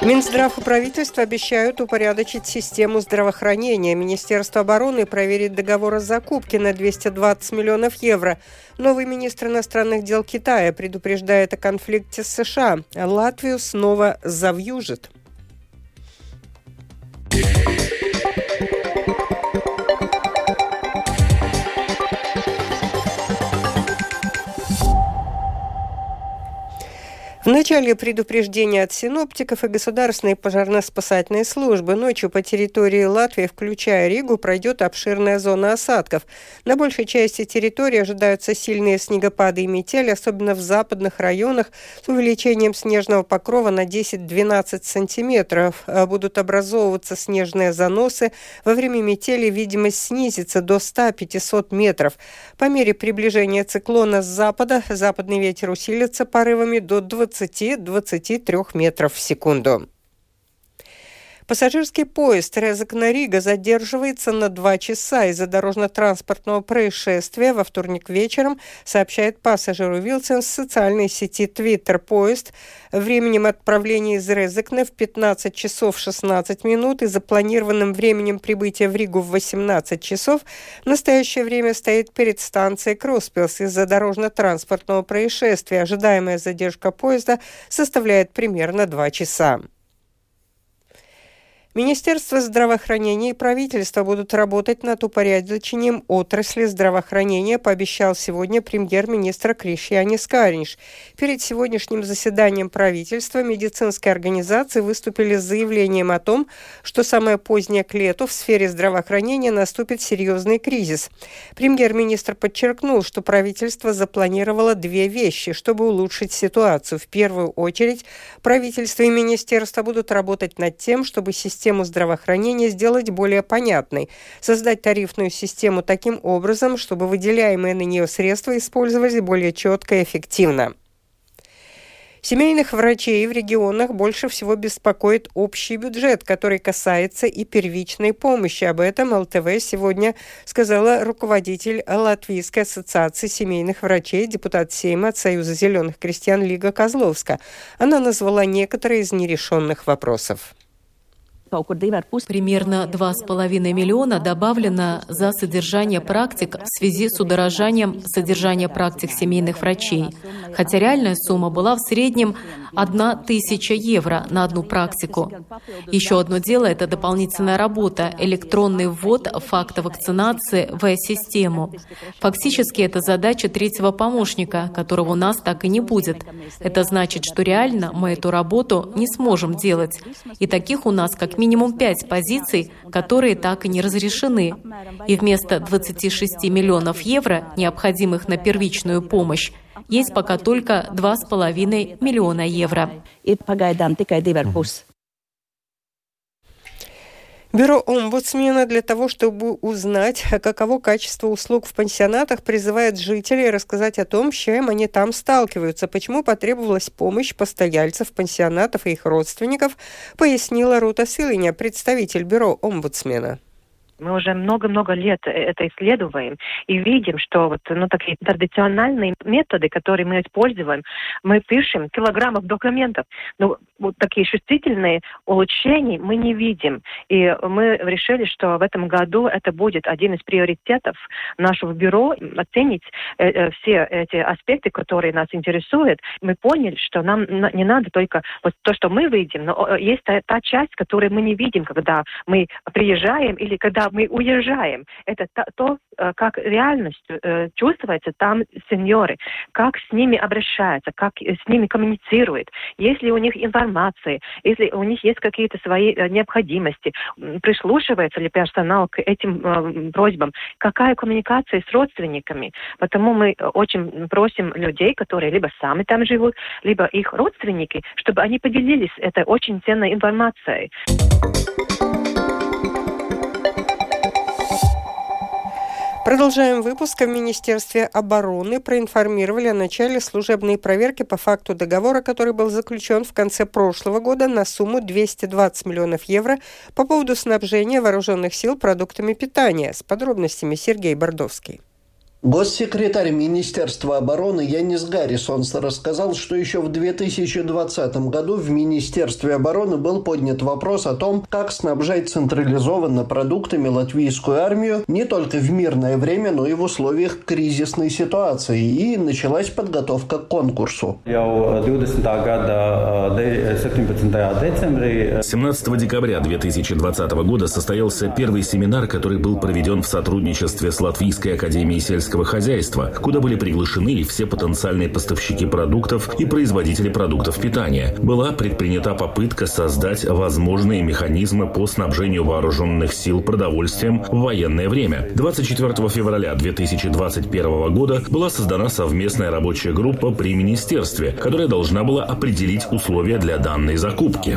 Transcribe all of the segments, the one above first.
Минздрав и правительство обещают упорядочить систему здравоохранения. Министерство обороны проверит договор о закупке на 220 миллионов евро. Новый министр иностранных дел Китая предупреждает о конфликте с США. Латвию снова завьюжит. В начале предупреждения от синоптиков и государственной пожарно-спасательной службы ночью по территории Латвии, включая Ригу, пройдет обширная зона осадков. На большей части территории ожидаются сильные снегопады и метели, особенно в западных районах с увеличением снежного покрова на 10-12 сантиметров. А будут образовываться снежные заносы. Во время метели видимость снизится до 100-500 метров. По мере приближения циклона с запада западный ветер усилится порывами до 20 20-23 метров в секунду. Пассажирский поезд Резакна-Рига задерживается на два часа из-за дорожно-транспортного происшествия. Во вторник вечером сообщает пассажиру Вилсон в социальной сети Twitter. Поезд временем отправления из Резакна в 15 часов 16 минут и запланированным временем прибытия в Ригу в 18 часов в настоящее время стоит перед станцией Кроспилс из-за дорожно-транспортного происшествия. Ожидаемая задержка поезда составляет примерно два часа. Министерство здравоохранения и правительство будут работать над упорядочением отрасли здравоохранения, пообещал сегодня премьер-министр Кришьянис Каринш. Перед сегодняшним заседанием правительства медицинские организации выступили с заявлением о том, что самое позднее к лету в сфере здравоохранения наступит серьезный кризис. Премьер-министр подчеркнул, что правительство запланировало две вещи, чтобы улучшить ситуацию. В первую очередь, правительство и министерство будут работать над тем, чтобы система систему здравоохранения сделать более понятной, создать тарифную систему таким образом, чтобы выделяемые на нее средства использовались более четко и эффективно. Семейных врачей в регионах больше всего беспокоит общий бюджет, который касается и первичной помощи. Об этом ЛТВ сегодня сказала руководитель Латвийской ассоциации семейных врачей, депутат Сейма от Союза зеленых крестьян Лига Козловска. Она назвала некоторые из нерешенных вопросов. Примерно 2,5 миллиона добавлено за содержание практик в связи с удорожанием содержания практик семейных врачей, хотя реальная сумма была в среднем 1 тысяча евро на одну практику. Еще одно дело – это дополнительная работа, электронный ввод факта вакцинации в систему. Фактически это задача третьего помощника, которого у нас так и не будет. Это значит, что реально мы эту работу не сможем делать. И таких у нас как минимум пять позиций, которые так и не разрешены. И вместо 26 миллионов евро, необходимых на первичную помощь, есть пока только 2,5 миллиона евро. Бюро омбудсмена для того, чтобы узнать, каково качество услуг в пансионатах, призывает жителей рассказать о том, с чем они там сталкиваются, почему потребовалась помощь постояльцев пансионатов и их родственников, пояснила Рута Силиня, представитель бюро омбудсмена. Мы уже много-много лет э, это исследуем и видим, что вот, ну, такие традиционные методы, которые мы используем, мы пишем килограммов документов, но вот такие чувствительные улучшения мы не видим. И мы решили, что в этом году это будет один из приоритетов нашего бюро, оценить э, э, все эти аспекты, которые нас интересуют. Мы поняли, что нам не надо только вот то, что мы видим, но есть та, та часть, которую мы не видим, когда мы приезжаем или когда мы уезжаем. Это то, э, как реальность э, чувствуется там сеньоры, как с ними обращаются, как с ними коммуницируют, если у них информация, если у них есть какие-то свои э, необходимости, прислушивается ли персонал к этим просьбам, какая коммуникация с родственниками. Потому мы очень просим людей, которые либо сами там живут, либо их родственники, чтобы они поделились этой очень ценной информацией. Продолжаем выпуск. В Министерстве обороны проинформировали о начале служебной проверки по факту договора, который был заключен в конце прошлого года на сумму 220 миллионов евро по поводу снабжения вооруженных сил продуктами питания. С подробностями Сергей Бордовский. Госсекретарь Министерства обороны Янис Гаррисонс рассказал, что еще в 2020 году в Министерстве обороны был поднят вопрос о том, как снабжать централизованно продуктами латвийскую армию не только в мирное время, но и в условиях кризисной ситуации. И началась подготовка к конкурсу. 17 декабря 2020 года состоялся первый семинар, который был проведен в сотрудничестве с Латвийской академией сельского сельского хозяйства, куда были приглашены все потенциальные поставщики продуктов и производители продуктов питания. Была предпринята попытка создать возможные механизмы по снабжению вооруженных сил продовольствием в военное время. 24 февраля 2021 года была создана совместная рабочая группа при министерстве, которая должна была определить условия для данной закупки.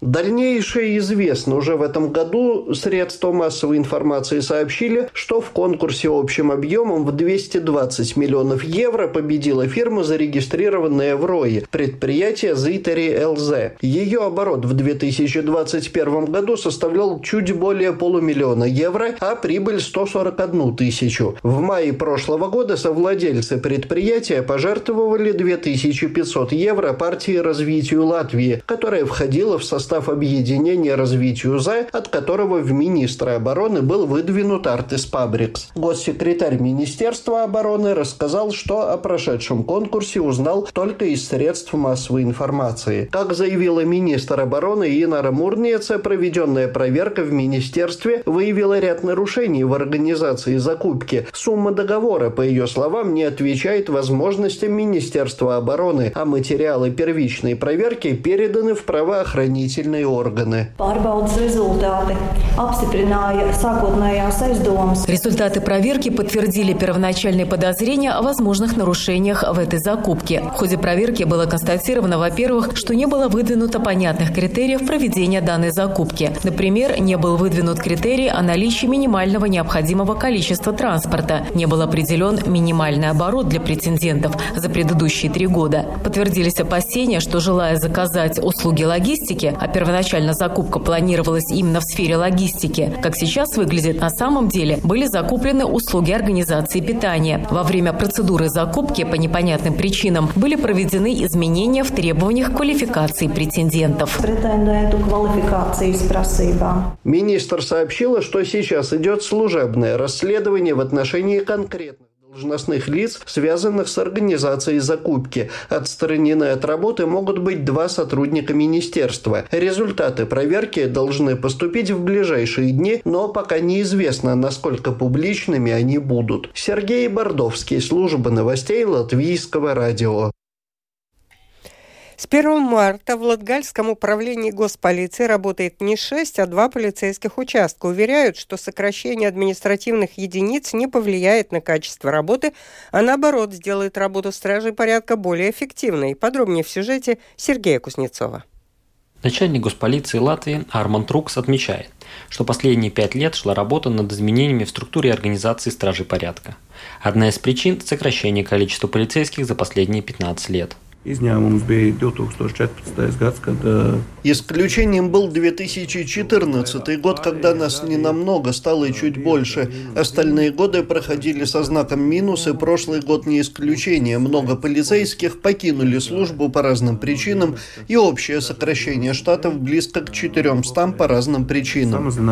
Дальнейшее известно. Уже в этом году средства массовой информации организации сообщили, что в конкурсе общим объемом в 220 миллионов евро победила фирма, зарегистрированная в РОИ, предприятие Зитери ЛЗ. Ее оборот в 2021 году составлял чуть более полумиллиона евро, а прибыль 141 тысячу. В мае прошлого года совладельцы предприятия пожертвовали 2500 евро партии развитию Латвии, которая входила в состав объединения развитию ЗА, от которого в министра обороны был выдан выдвинут Артис Пабрикс. Госсекретарь Министерства обороны рассказал, что о прошедшем конкурсе узнал только из средств массовой информации. Как заявила министр обороны Инара Мурниеца, проведенная проверка в министерстве выявила ряд нарушений в организации закупки. Сумма договора, по ее словам, не отвечает возможностям Министерства обороны, а материалы первичной проверки переданы в правоохранительные органы. Pārbaudas rezultāti apstiprināja sākotnēji Результаты проверки подтвердили первоначальные подозрения о возможных нарушениях в этой закупке. В ходе проверки было констатировано, во-первых, что не было выдвинуто понятных критериев проведения данной закупки. Например, не был выдвинут критерий о наличии минимального необходимого количества транспорта, не был определен минимальный оборот для претендентов за предыдущие три года. Подтвердились опасения, что желая заказать услуги логистики, а первоначально закупка планировалась именно в сфере логистики, как сейчас выглядит на самом деле были закуплены услуги организации питания. Во время процедуры закупки по непонятным причинам были проведены изменения в требованиях квалификации претендентов. Министр сообщила, что сейчас идет служебное расследование в отношении конкретных должностных лиц, связанных с организацией закупки. Отстранены от работы могут быть два сотрудника министерства. Результаты проверки должны поступить в ближайшие дни, но пока неизвестно, насколько публичными они будут. Сергей Бордовский, служба новостей Латвийского радио. С 1 марта в Латгальском управлении госполиции работает не 6, а 2 полицейских участка. Уверяют, что сокращение административных единиц не повлияет на качество работы, а наоборот сделает работу стражей порядка более эффективной. Подробнее в сюжете Сергея Кузнецова. Начальник госполиции Латвии Арман Трукс отмечает, что последние пять лет шла работа над изменениями в структуре организации стражей порядка. Одна из причин – сокращение количества полицейских за последние 15 лет – Изņēmums bija 2014. gads, kad... Исключением был 2014 год, когда нас не намного стало и чуть больше. Остальные годы проходили со знаком минус, и прошлый год не исключение. Много полицейских покинули службу по разным причинам, и общее сокращение штатов близко к 400 по разным причинам. В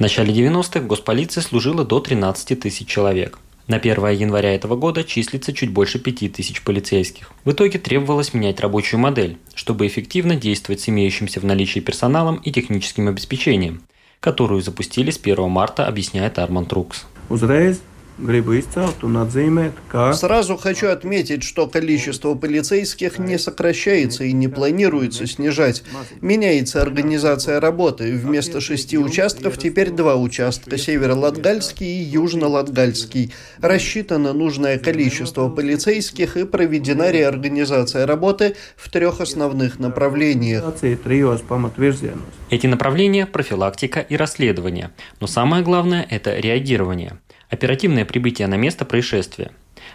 начале 90-х в госполиции служило до 13 тысяч человек. На 1 января этого года числится чуть больше 5000 полицейских. В итоге требовалось менять рабочую модель, чтобы эффективно действовать с имеющимся в наличии персоналом и техническим обеспечением, которую запустили с 1 марта, объясняет Арман Трукс. Сразу хочу отметить, что количество полицейских не сокращается и не планируется снижать. Меняется организация работы. Вместо шести участков теперь два участка – Северо-Латгальский и Южно-Латгальский. Рассчитано нужное количество полицейских и проведена реорганизация работы в трех основных направлениях. Эти направления – профилактика и расследование. Но самое главное – это реагирование – оперативное прибытие на место происшествия.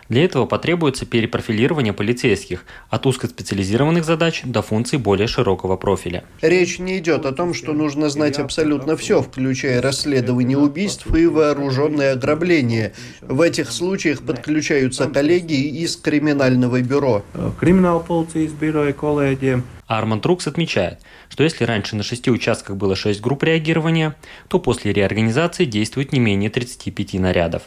Для этого потребуется перепрофилирование полицейских от узкоспециализированных задач до функций более широкого профиля. Речь не идет о том, что нужно знать абсолютно все, включая расследование убийств и вооруженные ограбления. В этих случаях подключаются коллеги из криминального бюро. Криминал полиции бюро коллеги. Арманд Рукс отмечает, что если раньше на шести участках было шесть групп реагирования, то после реорганизации действует не менее 35 нарядов.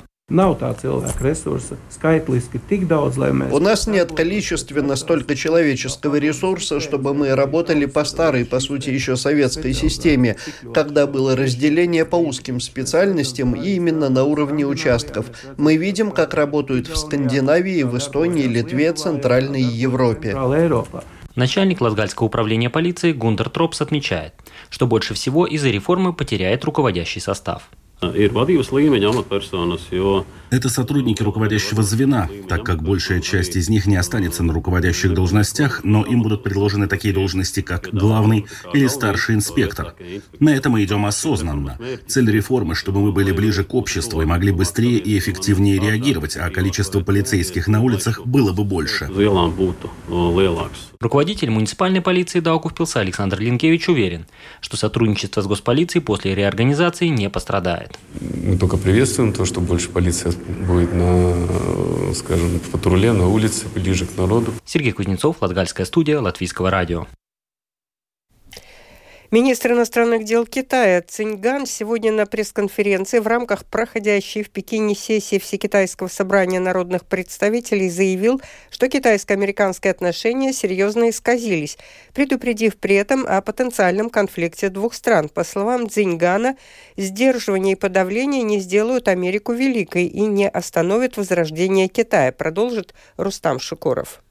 У нас нет количественно столько человеческого ресурса, чтобы мы работали по старой, по сути, еще советской системе, когда было разделение по узким специальностям и именно на уровне участков. Мы видим, как работают в Скандинавии, в Эстонии, Литве, Центральной Европе. Начальник Латгальского управления полиции Гундер Тропс отмечает, что больше всего из-за реформы потеряет руководящий состав. Это сотрудники руководящего звена, так как большая часть из них не останется на руководящих должностях, но им будут предложены такие должности, как главный или старший инспектор. На это мы идем осознанно. Цель реформы, чтобы мы были ближе к обществу и могли быстрее и эффективнее реагировать, а количество полицейских на улицах было бы больше. Руководитель муниципальной полиции Даукувпилса Александр Линкевич уверен, что сотрудничество с госполицией после реорганизации не пострадает. Мы только приветствуем то, что больше полиция будет на, скажем, в патруле, на улице, ближе к народу. Сергей Кузнецов, Латгальская студия, Латвийского радио. Министр иностранных дел Китая Циньган сегодня на пресс-конференции в рамках проходящей в Пекине сессии Всекитайского собрания народных представителей заявил, что китайско-американские отношения серьезно исказились, предупредив при этом о потенциальном конфликте двух стран. По словам Циньгана, сдерживание и подавление не сделают Америку великой и не остановят возрождение Китая, продолжит Рустам Шукуров.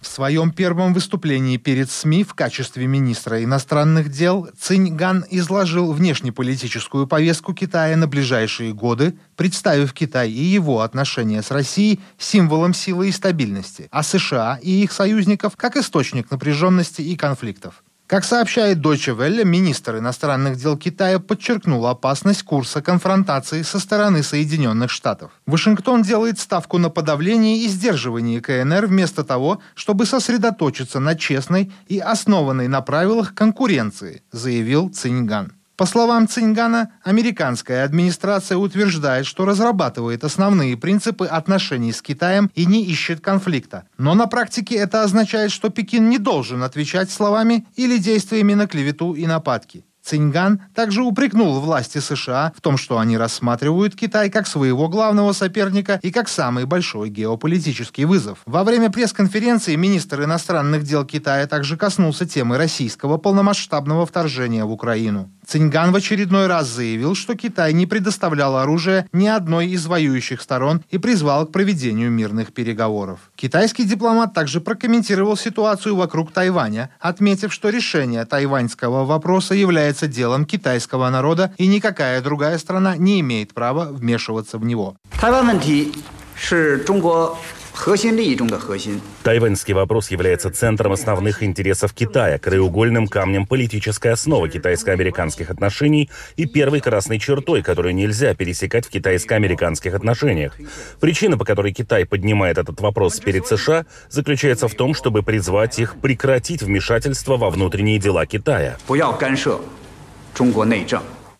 В своем первом выступлении перед СМИ в качестве министра иностранных дел Циньган изложил внешнеполитическую повестку Китая на ближайшие годы, представив Китай и его отношения с Россией символом силы и стабильности, а США и их союзников как источник напряженности и конфликтов. Как сообщает Deutsche Welle, министр иностранных дел Китая подчеркнул опасность курса конфронтации со стороны Соединенных Штатов. Вашингтон делает ставку на подавление и сдерживание КНР вместо того, чтобы сосредоточиться на честной и основанной на правилах конкуренции, заявил Циньган. По словам Циньгана, американская администрация утверждает, что разрабатывает основные принципы отношений с Китаем и не ищет конфликта. Но на практике это означает, что Пекин не должен отвечать словами или действиями на клевету и нападки. Циньган также упрекнул власти США в том, что они рассматривают Китай как своего главного соперника и как самый большой геополитический вызов. Во время пресс-конференции министр иностранных дел Китая также коснулся темы российского полномасштабного вторжения в Украину. Циньган в очередной раз заявил, что Китай не предоставлял оружие ни одной из воюющих сторон и призвал к проведению мирных переговоров. Китайский дипломат также прокомментировал ситуацию вокруг Тайваня, отметив, что решение тайваньского вопроса является делом китайского народа и никакая другая страна не имеет права вмешиваться в него. Тайваньский вопрос является центром основных интересов Китая, краеугольным камнем политической основы китайско-американских отношений и первой красной чертой, которую нельзя пересекать в китайско-американских отношениях. Причина, по которой Китай поднимает этот вопрос перед США, заключается в том, чтобы призвать их прекратить вмешательство во внутренние дела Китая.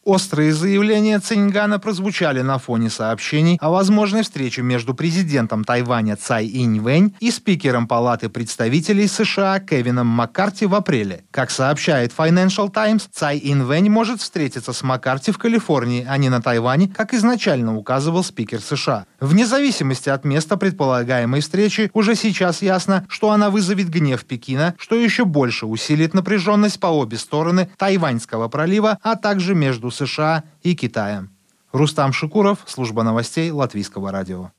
Острые заявления Циньгана прозвучали на фоне сообщений о возможной встрече между президентом Тайваня Цай Инь-Вэнь и спикером Палаты представителей США Кевином Маккарти в апреле. Как сообщает Financial Times, Цай Инь-Вэнь может встретиться с Маккарти в Калифорнии, а не на Тайване, как изначально указывал спикер США. Вне зависимости от места предполагаемой встречи, уже сейчас ясно, что она вызовет гнев Пекина, что еще больше усилит напряженность по обе стороны Тайваньского пролива, а также между США и Китаем. Рустам Шикуров, служба новостей Латвийского радио.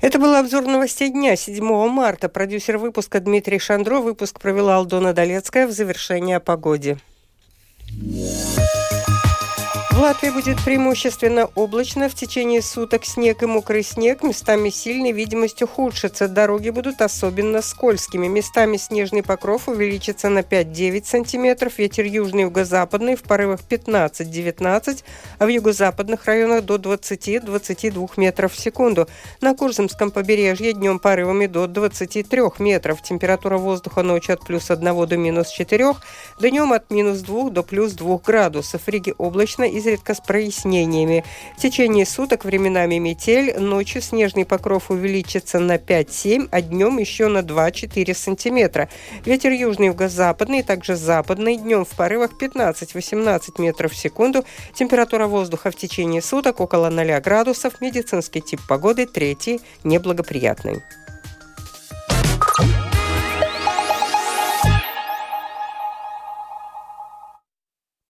Это был обзор новостей дня 7 марта. Продюсер выпуска Дмитрий Шандро. Выпуск провела Алдона Долецкая в завершение о погоде. В Латвии будет преимущественно облачно. В течение суток снег и мокрый снег. Местами сильной видимость ухудшится. Дороги будут особенно скользкими. Местами снежный покров увеличится на 5-9 сантиметров. Ветер южный юго-западный в порывах 15-19, а в юго-западных районах до 20-22 метров в секунду. На Курзамском побережье днем порывами до 23 метров. Температура воздуха ночью от плюс 1 до минус 4, днем от минус 2 до плюс 2 градусов. В Риге облачно и изредка с прояснениями. В течение суток временами метель, ночью снежный покров увеличится на 5-7, а днем еще на 2-4 сантиметра. Ветер южный юго-западный, также западный, днем в порывах 15-18 метров в секунду. Температура воздуха в течение суток около 0 градусов. Медицинский тип погоды третий, неблагоприятный.